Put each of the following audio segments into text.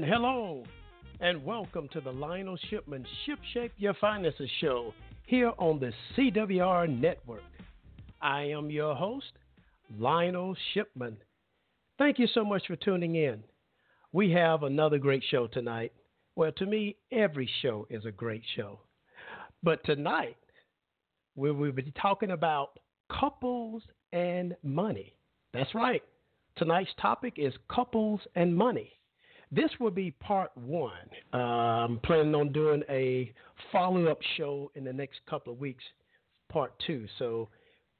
And hello, and welcome to the Lionel Shipman Shipshape Your Finances show here on the CWR Network. I am your host, Lionel Shipman. Thank you so much for tuning in. We have another great show tonight. Well, to me, every show is a great show. But tonight, we will be talking about couples and money. That's right. Tonight's topic is couples and money. This will be part one. I'm planning on doing a follow up show in the next couple of weeks, part two. So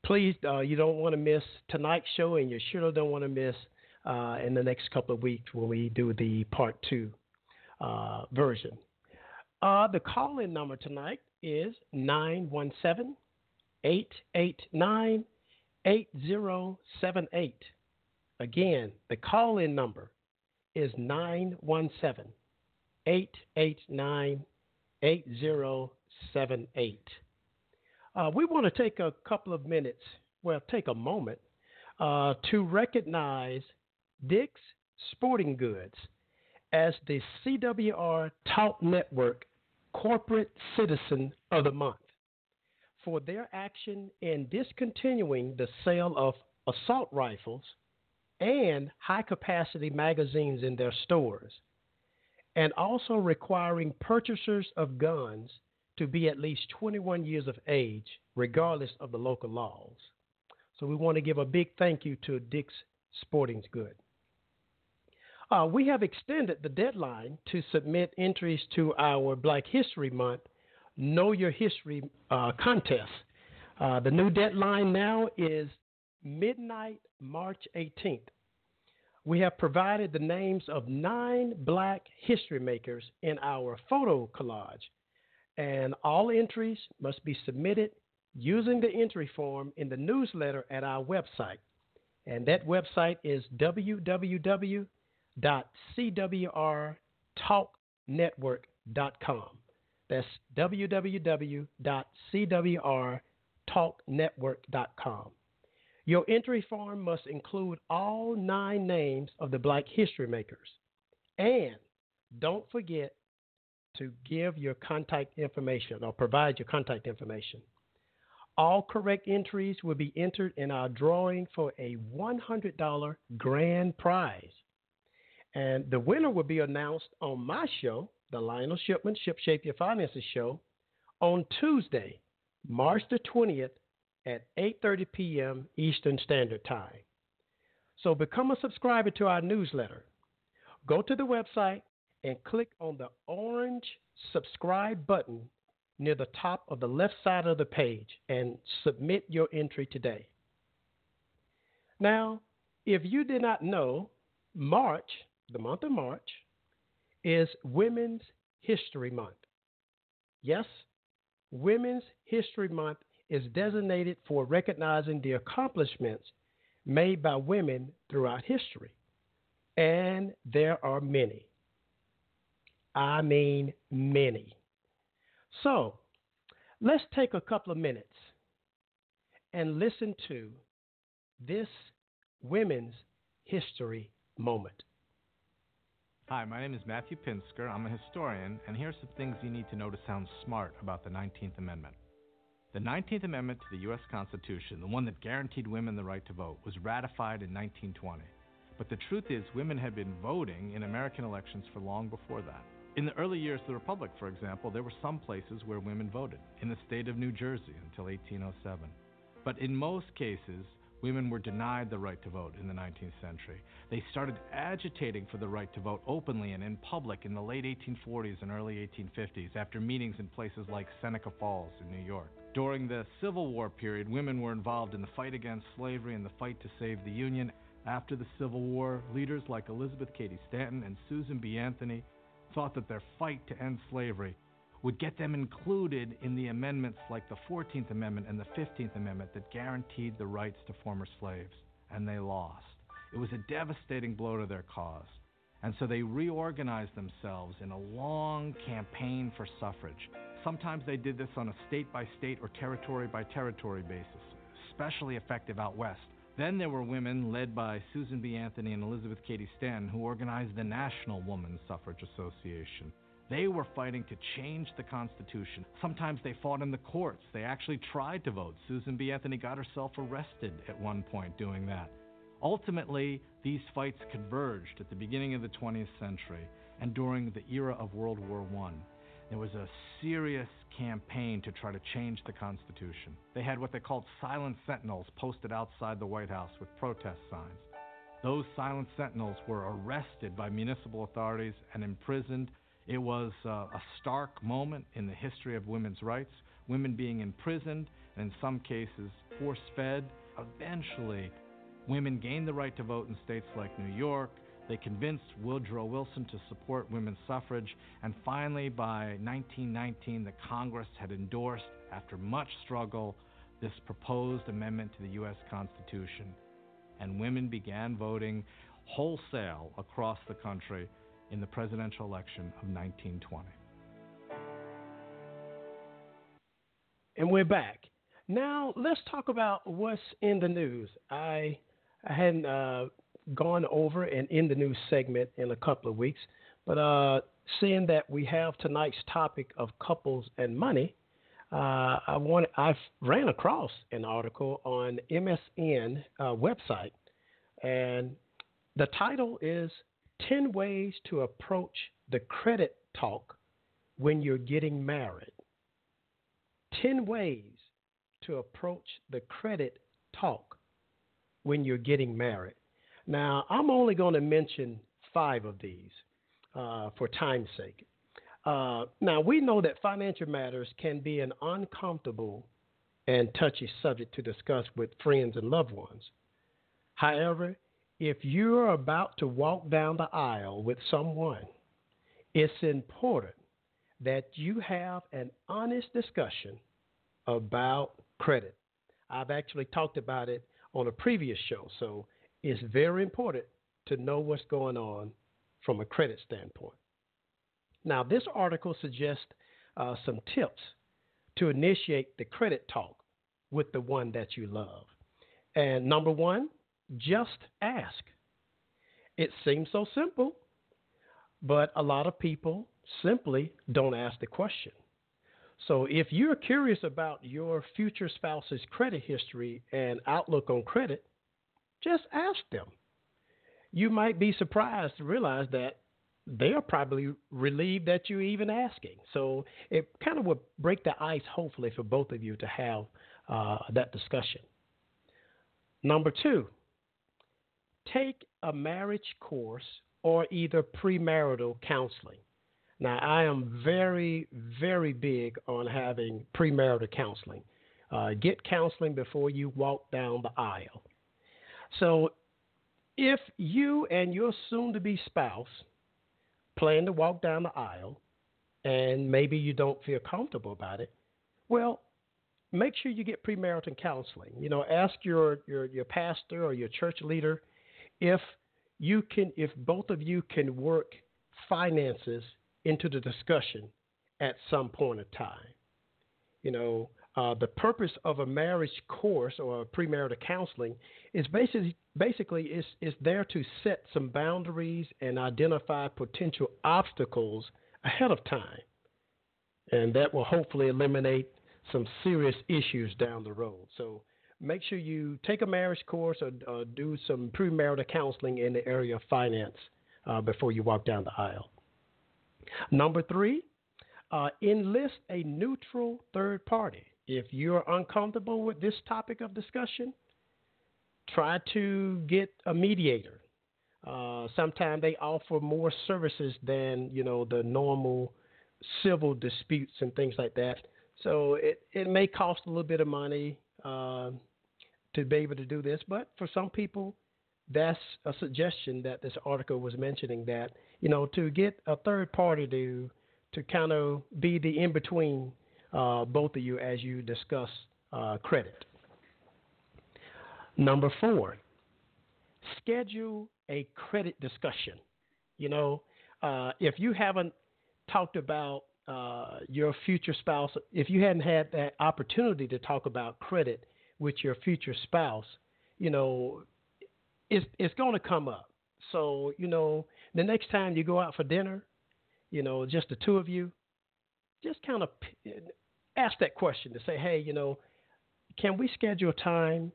please, uh, you don't want to miss tonight's show, and you sure don't want to miss uh, in the next couple of weeks when we do the part two uh, version. Uh, the call in number tonight is 917 889 8078. Again, the call in number is 917 889 8078. Uh, we want to take a couple of minutes, well, take a moment uh, to recognize Dick's Sporting Goods as the CWR Talk Network Corporate Citizen of the Month for their action in discontinuing the sale of assault rifles and high capacity magazines in their stores, and also requiring purchasers of guns to be at least 21 years of age, regardless of the local laws. So we want to give a big thank you to Dick's Sporting Goods. Uh, we have extended the deadline to submit entries to our Black History Month Know Your History uh, contest. Uh, the new deadline now is midnight, March 18th. We have provided the names of nine black history makers in our photo collage, and all entries must be submitted using the entry form in the newsletter at our website. And that website is www.cwrtalknetwork.com. That's www.cwrtalknetwork.com. Your entry form must include all nine names of the black history makers. And don't forget to give your contact information or provide your contact information. All correct entries will be entered in our drawing for a $100 grand prize. And the winner will be announced on my show, the Lionel Shipman Ship Shape Your Finances show, on Tuesday, March the 20th at 8:30 p.m. Eastern Standard Time. So become a subscriber to our newsletter. Go to the website and click on the orange subscribe button near the top of the left side of the page and submit your entry today. Now, if you did not know, March the month of March, is Women's History Month. Yes, Women's History Month is designated for recognizing the accomplishments made by women throughout history. And there are many. I mean, many. So, let's take a couple of minutes and listen to this Women's History Moment. Hi, my name is Matthew Pinsker. I'm a historian, and here are some things you need to know to sound smart about the 19th Amendment. The 19th Amendment to the U.S. Constitution, the one that guaranteed women the right to vote, was ratified in 1920. But the truth is, women had been voting in American elections for long before that. In the early years of the Republic, for example, there were some places where women voted, in the state of New Jersey until 1807. But in most cases, women were denied the right to vote in the 19th century. They started agitating for the right to vote openly and in public in the late 1840s and early 1850s after meetings in places like Seneca Falls in New York. During the Civil War period, women were involved in the fight against slavery and the fight to save the Union. After the Civil War, leaders like Elizabeth Cady Stanton and Susan B. Anthony thought that their fight to end slavery would get them included in the amendments like the 14th Amendment and the 15th Amendment that guaranteed the rights to former slaves, and they lost. It was a devastating blow to their cause. And so they reorganized themselves in a long campaign for suffrage. Sometimes they did this on a state by state or territory by territory basis, especially effective out west. Then there were women led by Susan B. Anthony and Elizabeth Cady Stanton who organized the National Woman's Suffrage Association. They were fighting to change the Constitution. Sometimes they fought in the courts. They actually tried to vote. Susan B. Anthony got herself arrested at one point doing that. Ultimately, these fights converged at the beginning of the 20th century and during the era of World War I. There was a serious campaign to try to change the Constitution. They had what they called silent sentinels posted outside the White House with protest signs. Those silent sentinels were arrested by municipal authorities and imprisoned. It was uh, a stark moment in the history of women's rights, women being imprisoned and in some cases force fed. Eventually, women gained the right to vote in states like New York, they convinced Woodrow Wilson to support women's suffrage, and finally, by 1919, the Congress had endorsed, after much struggle, this proposed amendment to the U.S. Constitution. And women began voting wholesale across the country in the presidential election of 1920. And we're back. Now, let's talk about what's in the news. I, I hadn't uh, gone over and in the news segment in a couple of weeks. But uh, seeing that we have tonight's topic of couples and money, uh, I want I ran across an article on MSN uh, website, and the title is 10 Ways to Approach the Credit Talk When You're Getting Married. 10 Ways to Approach the Credit Talk When You're Getting Married. Now, I'm only going to mention five of these uh, for time's sake. Uh, now, we know that financial matters can be an uncomfortable and touchy subject to discuss with friends and loved ones. However, if you're about to walk down the aisle with someone, it's important that you have an honest discussion about credit. I've actually talked about it on a previous show, so it's very important to know what's going on from a credit standpoint. Now, this article suggests uh, some tips to initiate the credit talk with the one that you love. And number one, just ask. It seems so simple, but a lot of people simply don't ask the question. So if you're curious about your future spouse's credit history and outlook on credit, just ask them. You might be surprised to realize that they are probably relieved that you're even asking. So it kind of would break the ice, hopefully, for both of you to have uh, that discussion. Number two, take a marriage course or either premarital counseling. Now, I am very, very big on having premarital counseling. Uh, get counseling before you walk down the aisle. So if you and your soon to be spouse plan to walk down the aisle and maybe you don't feel comfortable about it, well, make sure you get premarital counseling. You know, ask your, your, your pastor or your church leader if you can if both of you can work finances into the discussion at some point of time. You know, uh, the purpose of a marriage course or a premarital counseling is basically basically is is there to set some boundaries and identify potential obstacles ahead of time, and that will hopefully eliminate some serious issues down the road. So make sure you take a marriage course or, or do some premarital counseling in the area of finance uh, before you walk down the aisle. Number three, uh, enlist a neutral third party. If you're uncomfortable with this topic of discussion, try to get a mediator. Uh, sometimes they offer more services than you know the normal civil disputes and things like that. So it, it may cost a little bit of money uh, to be able to do this, but for some people, that's a suggestion that this article was mentioning that you know to get a third party to to kind of be the in between uh, both of you as you discuss uh, credit. Number four, schedule a credit discussion. You know, uh, if you haven't talked about uh, your future spouse, if you hadn't had that opportunity to talk about credit with your future spouse, you know, it's it's going to come up. So you know, the next time you go out for dinner, you know, just the two of you, just kind of ask that question to say, hey, you know, can we schedule time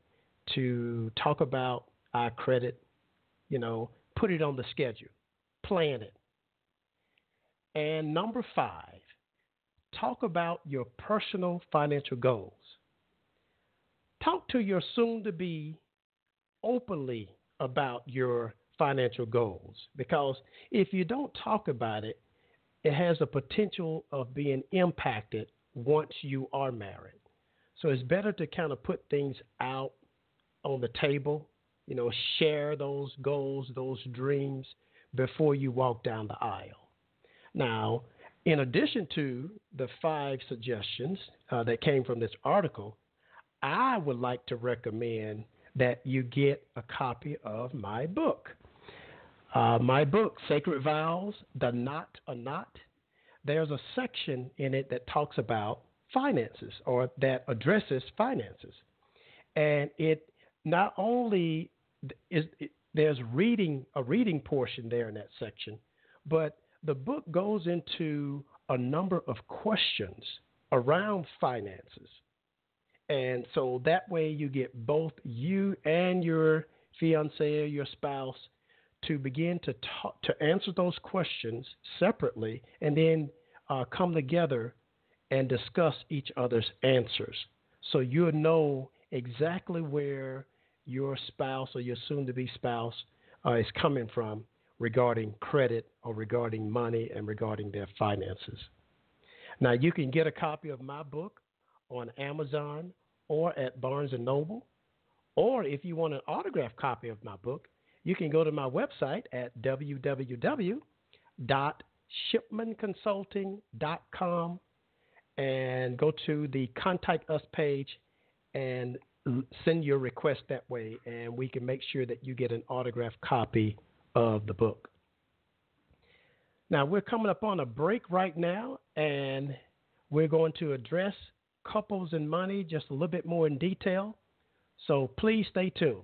to talk about our credit? You know, put it on the schedule, plan it. And number five, talk about your personal financial goals. Talk to your soon to be openly about your financial goals because if you don't talk about it, it has a potential of being impacted once you are married. So it's better to kind of put things out on the table, you know, share those goals, those dreams before you walk down the aisle. Now, in addition to the five suggestions uh, that came from this article, I would like to recommend that you get a copy of my book. Uh, my book, Sacred Vows, The Knot a Knot, there's a section in it that talks about finances or that addresses finances. And it not only is it, there's reading a reading portion there in that section, but the book goes into a number of questions around finances. And so that way you get both you and your fiance or your spouse to begin to talk, to answer those questions separately and then uh, come together and discuss each other's answers. So you'll know exactly where your spouse or your soon to be spouse uh, is coming from regarding credit or regarding money and regarding their finances. Now, you can get a copy of my book on Amazon or at Barnes and Noble. Or if you want an autographed copy of my book, you can go to my website at www.shipmanconsulting.com and go to the contact us page and send your request that way, and we can make sure that you get an autographed copy of the book. Now, we're coming up on a break right now, and we're going to address couples and money just a little bit more in detail. So please stay tuned.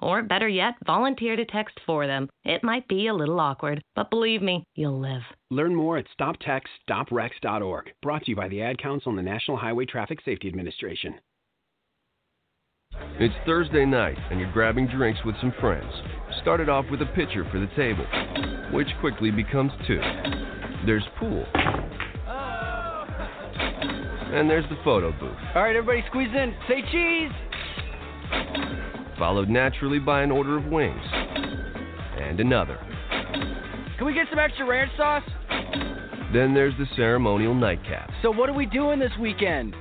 Or better yet, volunteer to text for them. It might be a little awkward, but believe me, you'll live. Learn more at stoptextsstopwrecks.org. Brought to you by the Ad Council and the National Highway Traffic Safety Administration. It's Thursday night, and you're grabbing drinks with some friends. Started off with a pitcher for the table, which quickly becomes two. There's pool. Oh. And there's the photo booth. All right, everybody squeeze in. Say cheese! Followed naturally by an order of wings and another. Can we get some extra ranch sauce? Then there's the ceremonial nightcap. So, what are we doing this weekend?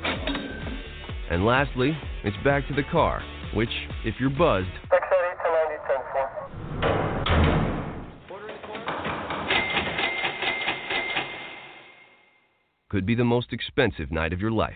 And lastly, it's back to the car, which, if you're buzzed, could be the most expensive night of your life.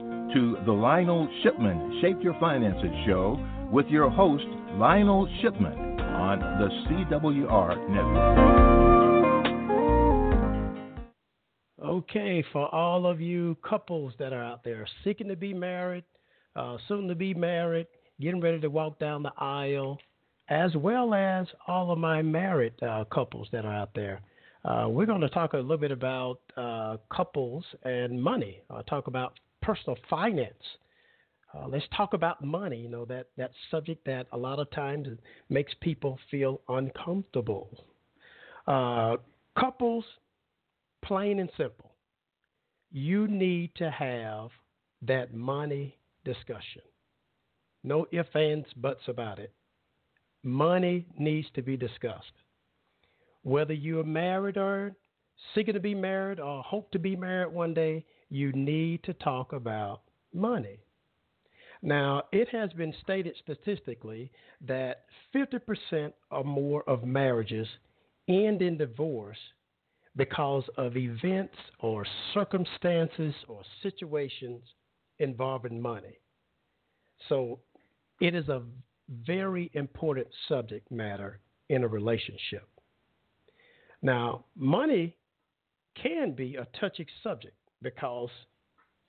to the Lionel Shipman Shape Your Finances show with your host, Lionel Shipman, on the CWR network. Okay, for all of you couples that are out there seeking to be married, uh, soon to be married, getting ready to walk down the aisle, as well as all of my married uh, couples that are out there. Uh, we're going to talk a little bit about uh, couples and money. I'll talk about personal finance. Uh, let's talk about money. You know that that subject that a lot of times makes people feel uncomfortable. Uh, couples, plain and simple, you need to have that money discussion. No ifs, ands, buts about it. Money needs to be discussed. Whether you're married or seeking to be married or hope to be married one day, you need to talk about money. Now, it has been stated statistically that 50% or more of marriages end in divorce because of events or circumstances or situations involving money. So, it is a very important subject matter in a relationship. Now, money can be a touchy subject because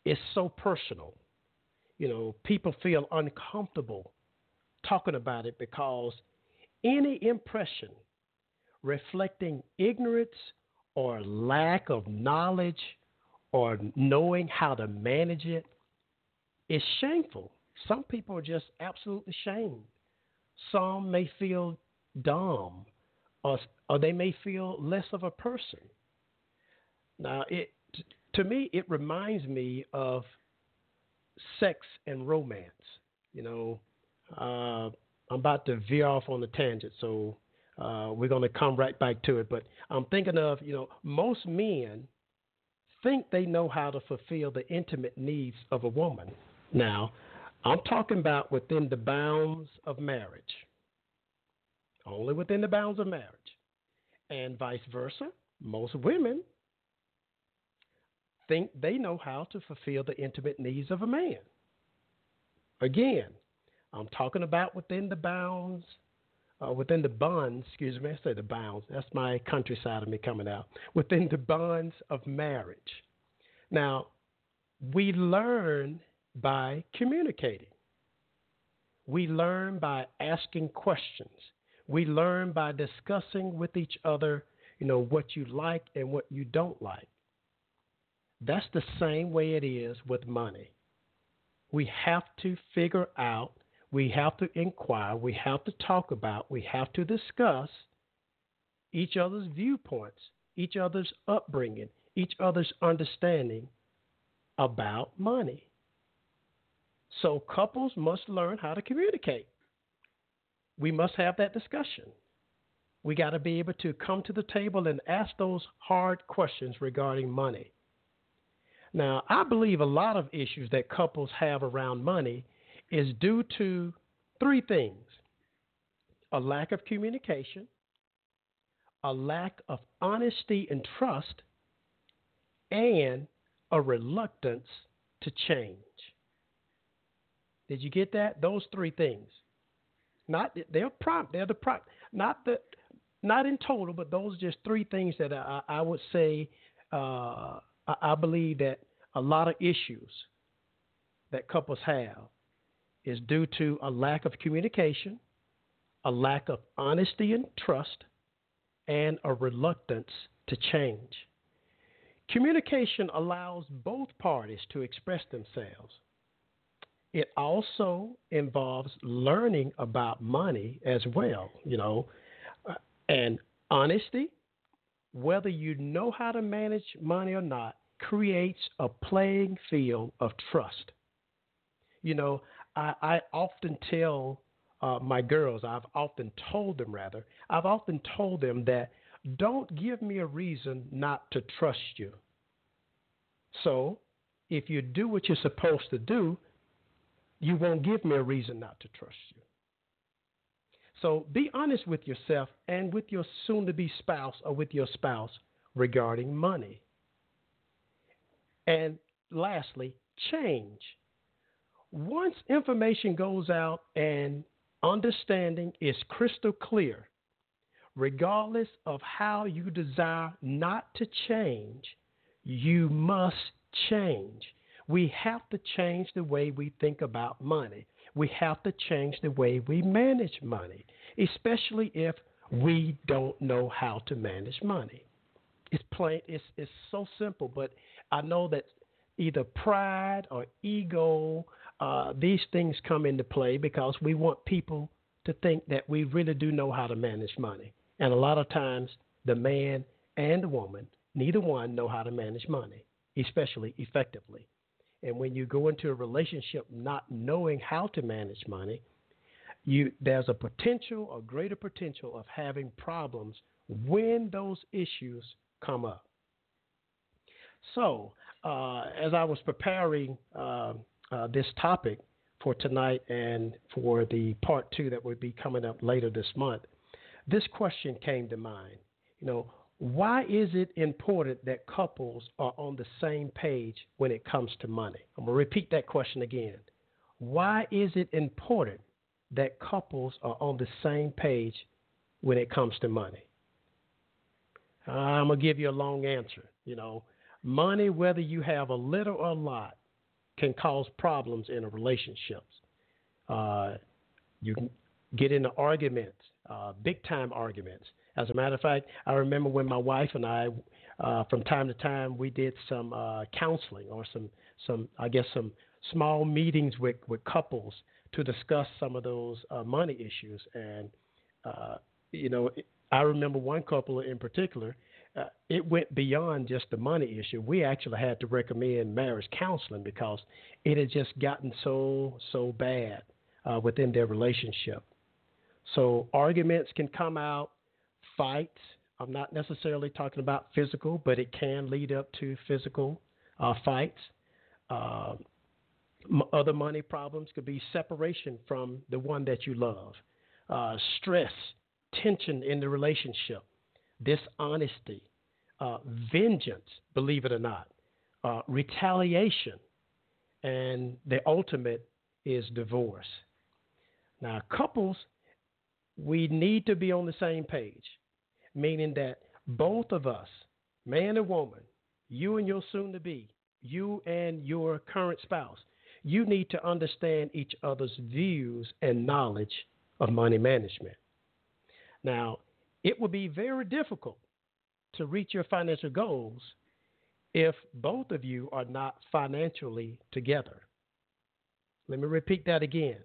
it's so personal. You know, people feel uncomfortable talking about it because any impression reflecting ignorance or lack of knowledge or knowing how to manage it is shameful. Some people are just absolutely shamed. Some may feel dumb or, or they may feel less of a person. Now, it to me, it reminds me of sex and romance. You know, uh, I'm about to veer off on a tangent, so uh, we're going to come right back to it. But I'm thinking of, you know, most men think they know how to fulfill the intimate needs of a woman. Now, I'm talking about within the bounds of marriage, only within the bounds of marriage, and vice versa. Most women think they know how to fulfill the intimate needs of a man. Again, I'm talking about within the bounds, uh, within the bonds, excuse me, I say the bounds, that's my countryside of me coming out, within the bonds of marriage. Now, we learn by communicating. We learn by asking questions. We learn by discussing with each other, you know, what you like and what you don't like. That's the same way it is with money. We have to figure out, we have to inquire, we have to talk about, we have to discuss each other's viewpoints, each other's upbringing, each other's understanding about money. So couples must learn how to communicate. We must have that discussion. We got to be able to come to the table and ask those hard questions regarding money. Now, I believe a lot of issues that couples have around money is due to three things a lack of communication, a lack of honesty and trust, and a reluctance to change. Did you get that? Those three things. Not they're prompt. They're the prompt. Not the not in total, but those are just three things that I, I would say uh, I believe that a lot of issues that couples have is due to a lack of communication, a lack of honesty and trust, and a reluctance to change. Communication allows both parties to express themselves. It also involves learning about money as well, you know, uh, and honesty, whether you know how to manage money or not, creates a playing field of trust. You know, I, I often tell uh, my girls, I've often told them rather, I've often told them that don't give me a reason not to trust you. So, if you do what you're supposed to do, you won't give me a reason not to trust you. So be honest with yourself and with your soon to be spouse or with your spouse regarding money. And lastly, change. Once information goes out and understanding is crystal clear, regardless of how you desire not to change, you must change. We have to change the way we think about money. We have to change the way we manage money, especially if we don't know how to manage money. It's plain. It's it's so simple, but I know that either pride or ego, uh, these things come into play because we want people to think that we really do know how to manage money, and a lot of times the man and the woman, neither one know how to manage money, especially effectively. And when you go into a relationship not knowing how to manage money, you there's a potential, a greater potential of having problems when those issues come up. So, uh, as I was preparing uh, uh, this topic for tonight and for the part two that would be coming up later this month, this question came to mind. You know, why is it important that couples are on the same page when it comes to money? I'm going to repeat that question again. Why is it important that couples are on the same page when it comes to money? I'm going to give you a long answer. You know, money, whether you have a little or a lot, can cause problems in a relationship. Uh, you can get into arguments, uh, big time arguments. As a matter of fact, I remember when my wife and I, uh, from time to time, we did some uh, counseling or some, some, I guess, some small meetings with, with couples to discuss some of those uh, money issues. And, uh, you know, I remember one couple in particular, uh, it went beyond just the money issue. We actually had to recommend marriage counseling because it had just gotten so, so bad uh, within their relationship. So arguments can come out fights. I'm not necessarily talking about physical, but it can lead up to physical uh, fights. Uh, m- other money problems could be separation from the one that you love, uh, stress, tension in the relationship, dishonesty, uh, vengeance, believe it or not, uh, retaliation, and the ultimate is divorce. Now, couples, we need to be on the same page meaning that both of us, man and woman, you and your soon to be, you and your current spouse, you need to understand each other's views and knowledge of money management. Now, it would be very difficult to reach your financial goals if both of you are not financially together. Let me repeat that again.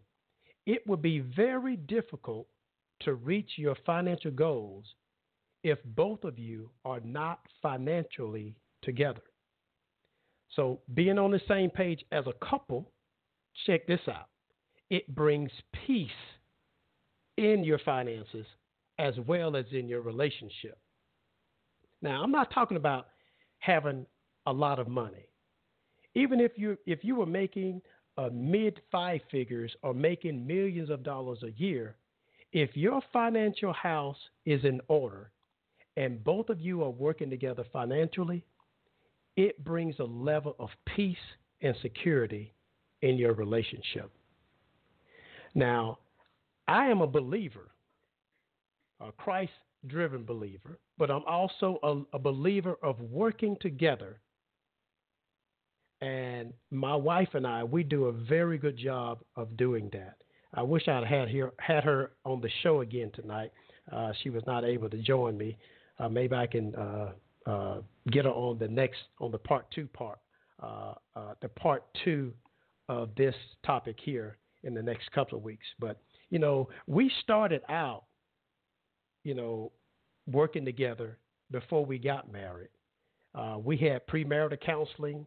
It would be very difficult to reach your financial goals if both of you are not financially together. So, being on the same page as a couple, check this out it brings peace in your finances as well as in your relationship. Now, I'm not talking about having a lot of money. Even if you if you were making uh, a mid five figures or making millions of dollars a year, if your financial house is in order, and both of you are working together financially, it brings a level of peace and security in your relationship. Now, I am a believer, a Christ driven believer, but I'm also a, a, believer of working together. And my wife and I, we do a very good job of doing that. I wish I'd had, here, had her on the show again tonight. Uh, she was not able to join me, uh, maybe I can uh, uh, get her on the next on the part two part, uh, uh, the part two of this topic here in the next couple of weeks. But you know, we started out, you know, working together before we got married. We had premarital counseling,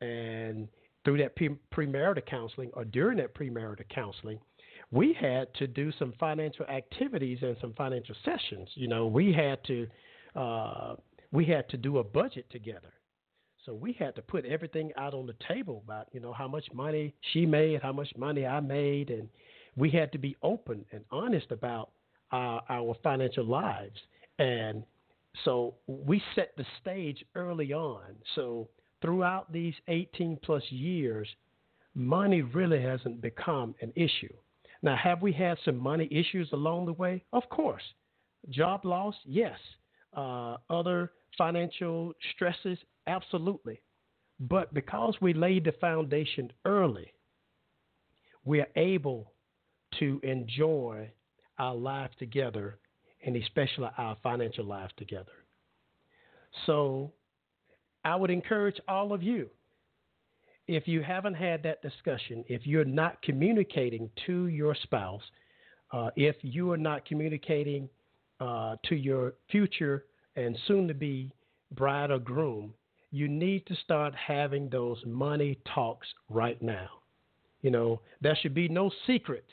and through that pre- premarital counseling or during that premarital counseling, we had to do some financial activities and some financial sessions. You know, we had to uh, we had to do a budget together. So we had to put everything out on the table about you know how much money she made, how much money I made, and we had to be open and honest about our, our financial lives. And so we set the stage early on. So throughout these 18 plus years, money really hasn't become an issue. Now, have we had some money issues along the way? Of course. Job loss? Yes. Uh, other financial stresses? Absolutely. But because we laid the foundation early, we are able to enjoy our life together and especially our financial life together. So I would encourage all of you, if you haven't had that discussion, if you're not communicating to your spouse, uh, if you are not communicating uh, to your future and soon to be bride or groom, you need to start having those money talks right now. You know, there should be no secrets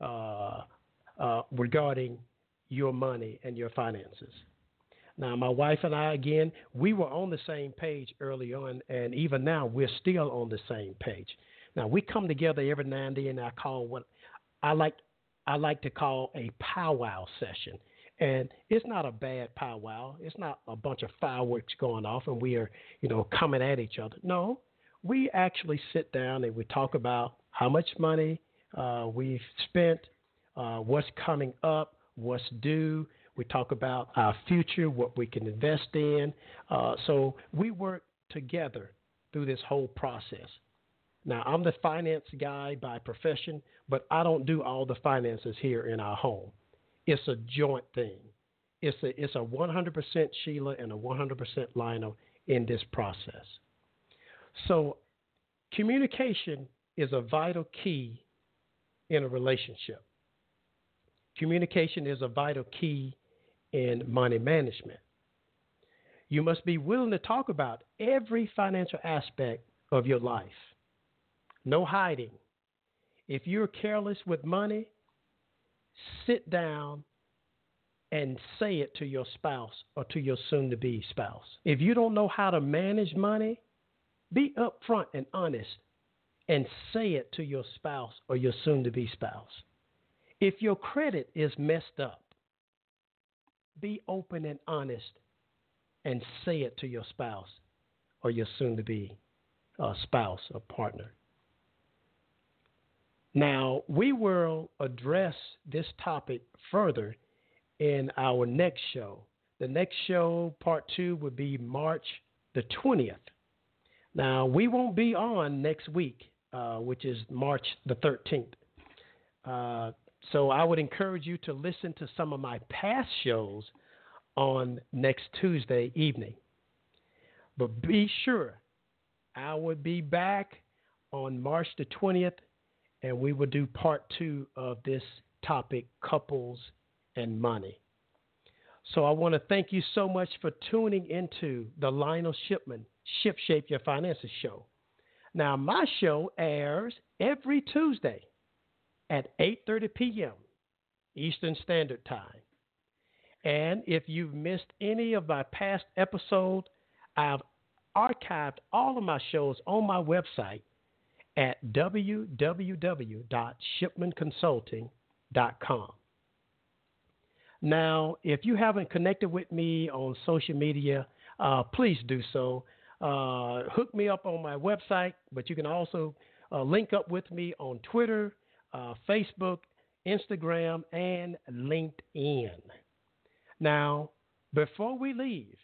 uh, uh, regarding your money and your finances. Now, my wife and I, again, we were on the same page early on, and even now we're still on the same page. Now, we come together every now and then. I call what I like. I like to call a powwow session, and it's not a bad powwow. It's not a bunch of fireworks going off, and we are, you know, coming at each other. No, we actually sit down and we talk about how much money uh, we've spent, uh, what's coming up, what's due. We talk about our future, what we can invest in. Uh, so we work together through this whole process. Now, I'm the finance guy by profession, but I don't do all the finances here in our home. It's a joint thing. It's a, it's a 100% Sheila and a 100% Lionel in this process. So, communication is a vital key in a relationship. Communication is a vital key in money management. You must be willing to talk about every financial aspect of your life. No hiding. If you're careless with money, sit down and say it to your spouse or to your soon to be spouse. If you don't know how to manage money, be upfront and honest and say it to your spouse or your soon to be spouse. If your credit is messed up, be open and honest and say it to your spouse or your soon to be uh, spouse or partner. Now, we will address this topic further in our next show. The next show, part two, will be March the 20th. Now, we won't be on next week, uh, which is March the 13th. Uh, so I would encourage you to listen to some of my past shows on next Tuesday evening. But be sure I will be back on March the 20th and we will do part two of this topic couples and money. So I want to thank you so much for tuning into the Lionel Shipman Ship Shape Your Finances show. Now my show airs every Tuesday at 8:30 p.m. Eastern Standard Time. And if you've missed any of my past episodes, I've archived all of my shows on my website at www.shipmanconsulting.com. Now, if you haven't connected with me on social media, uh, please do so. Uh, hook me up on my website, but you can also uh, link up with me on Twitter, uh, Facebook, Instagram, and LinkedIn. Now, before we leave,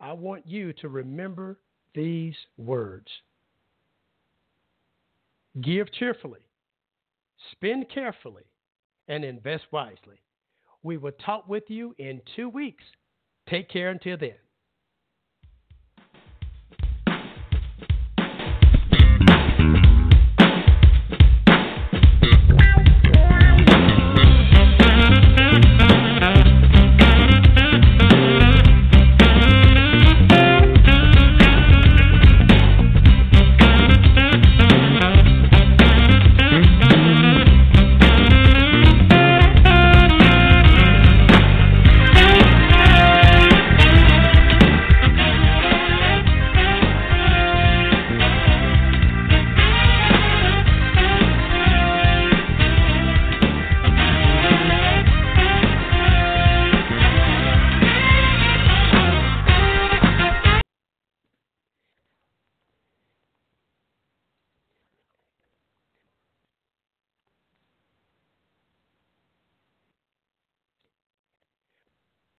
I want you to remember these words Give cheerfully, spend carefully, and invest wisely. We will talk with you in two weeks. Take care until then.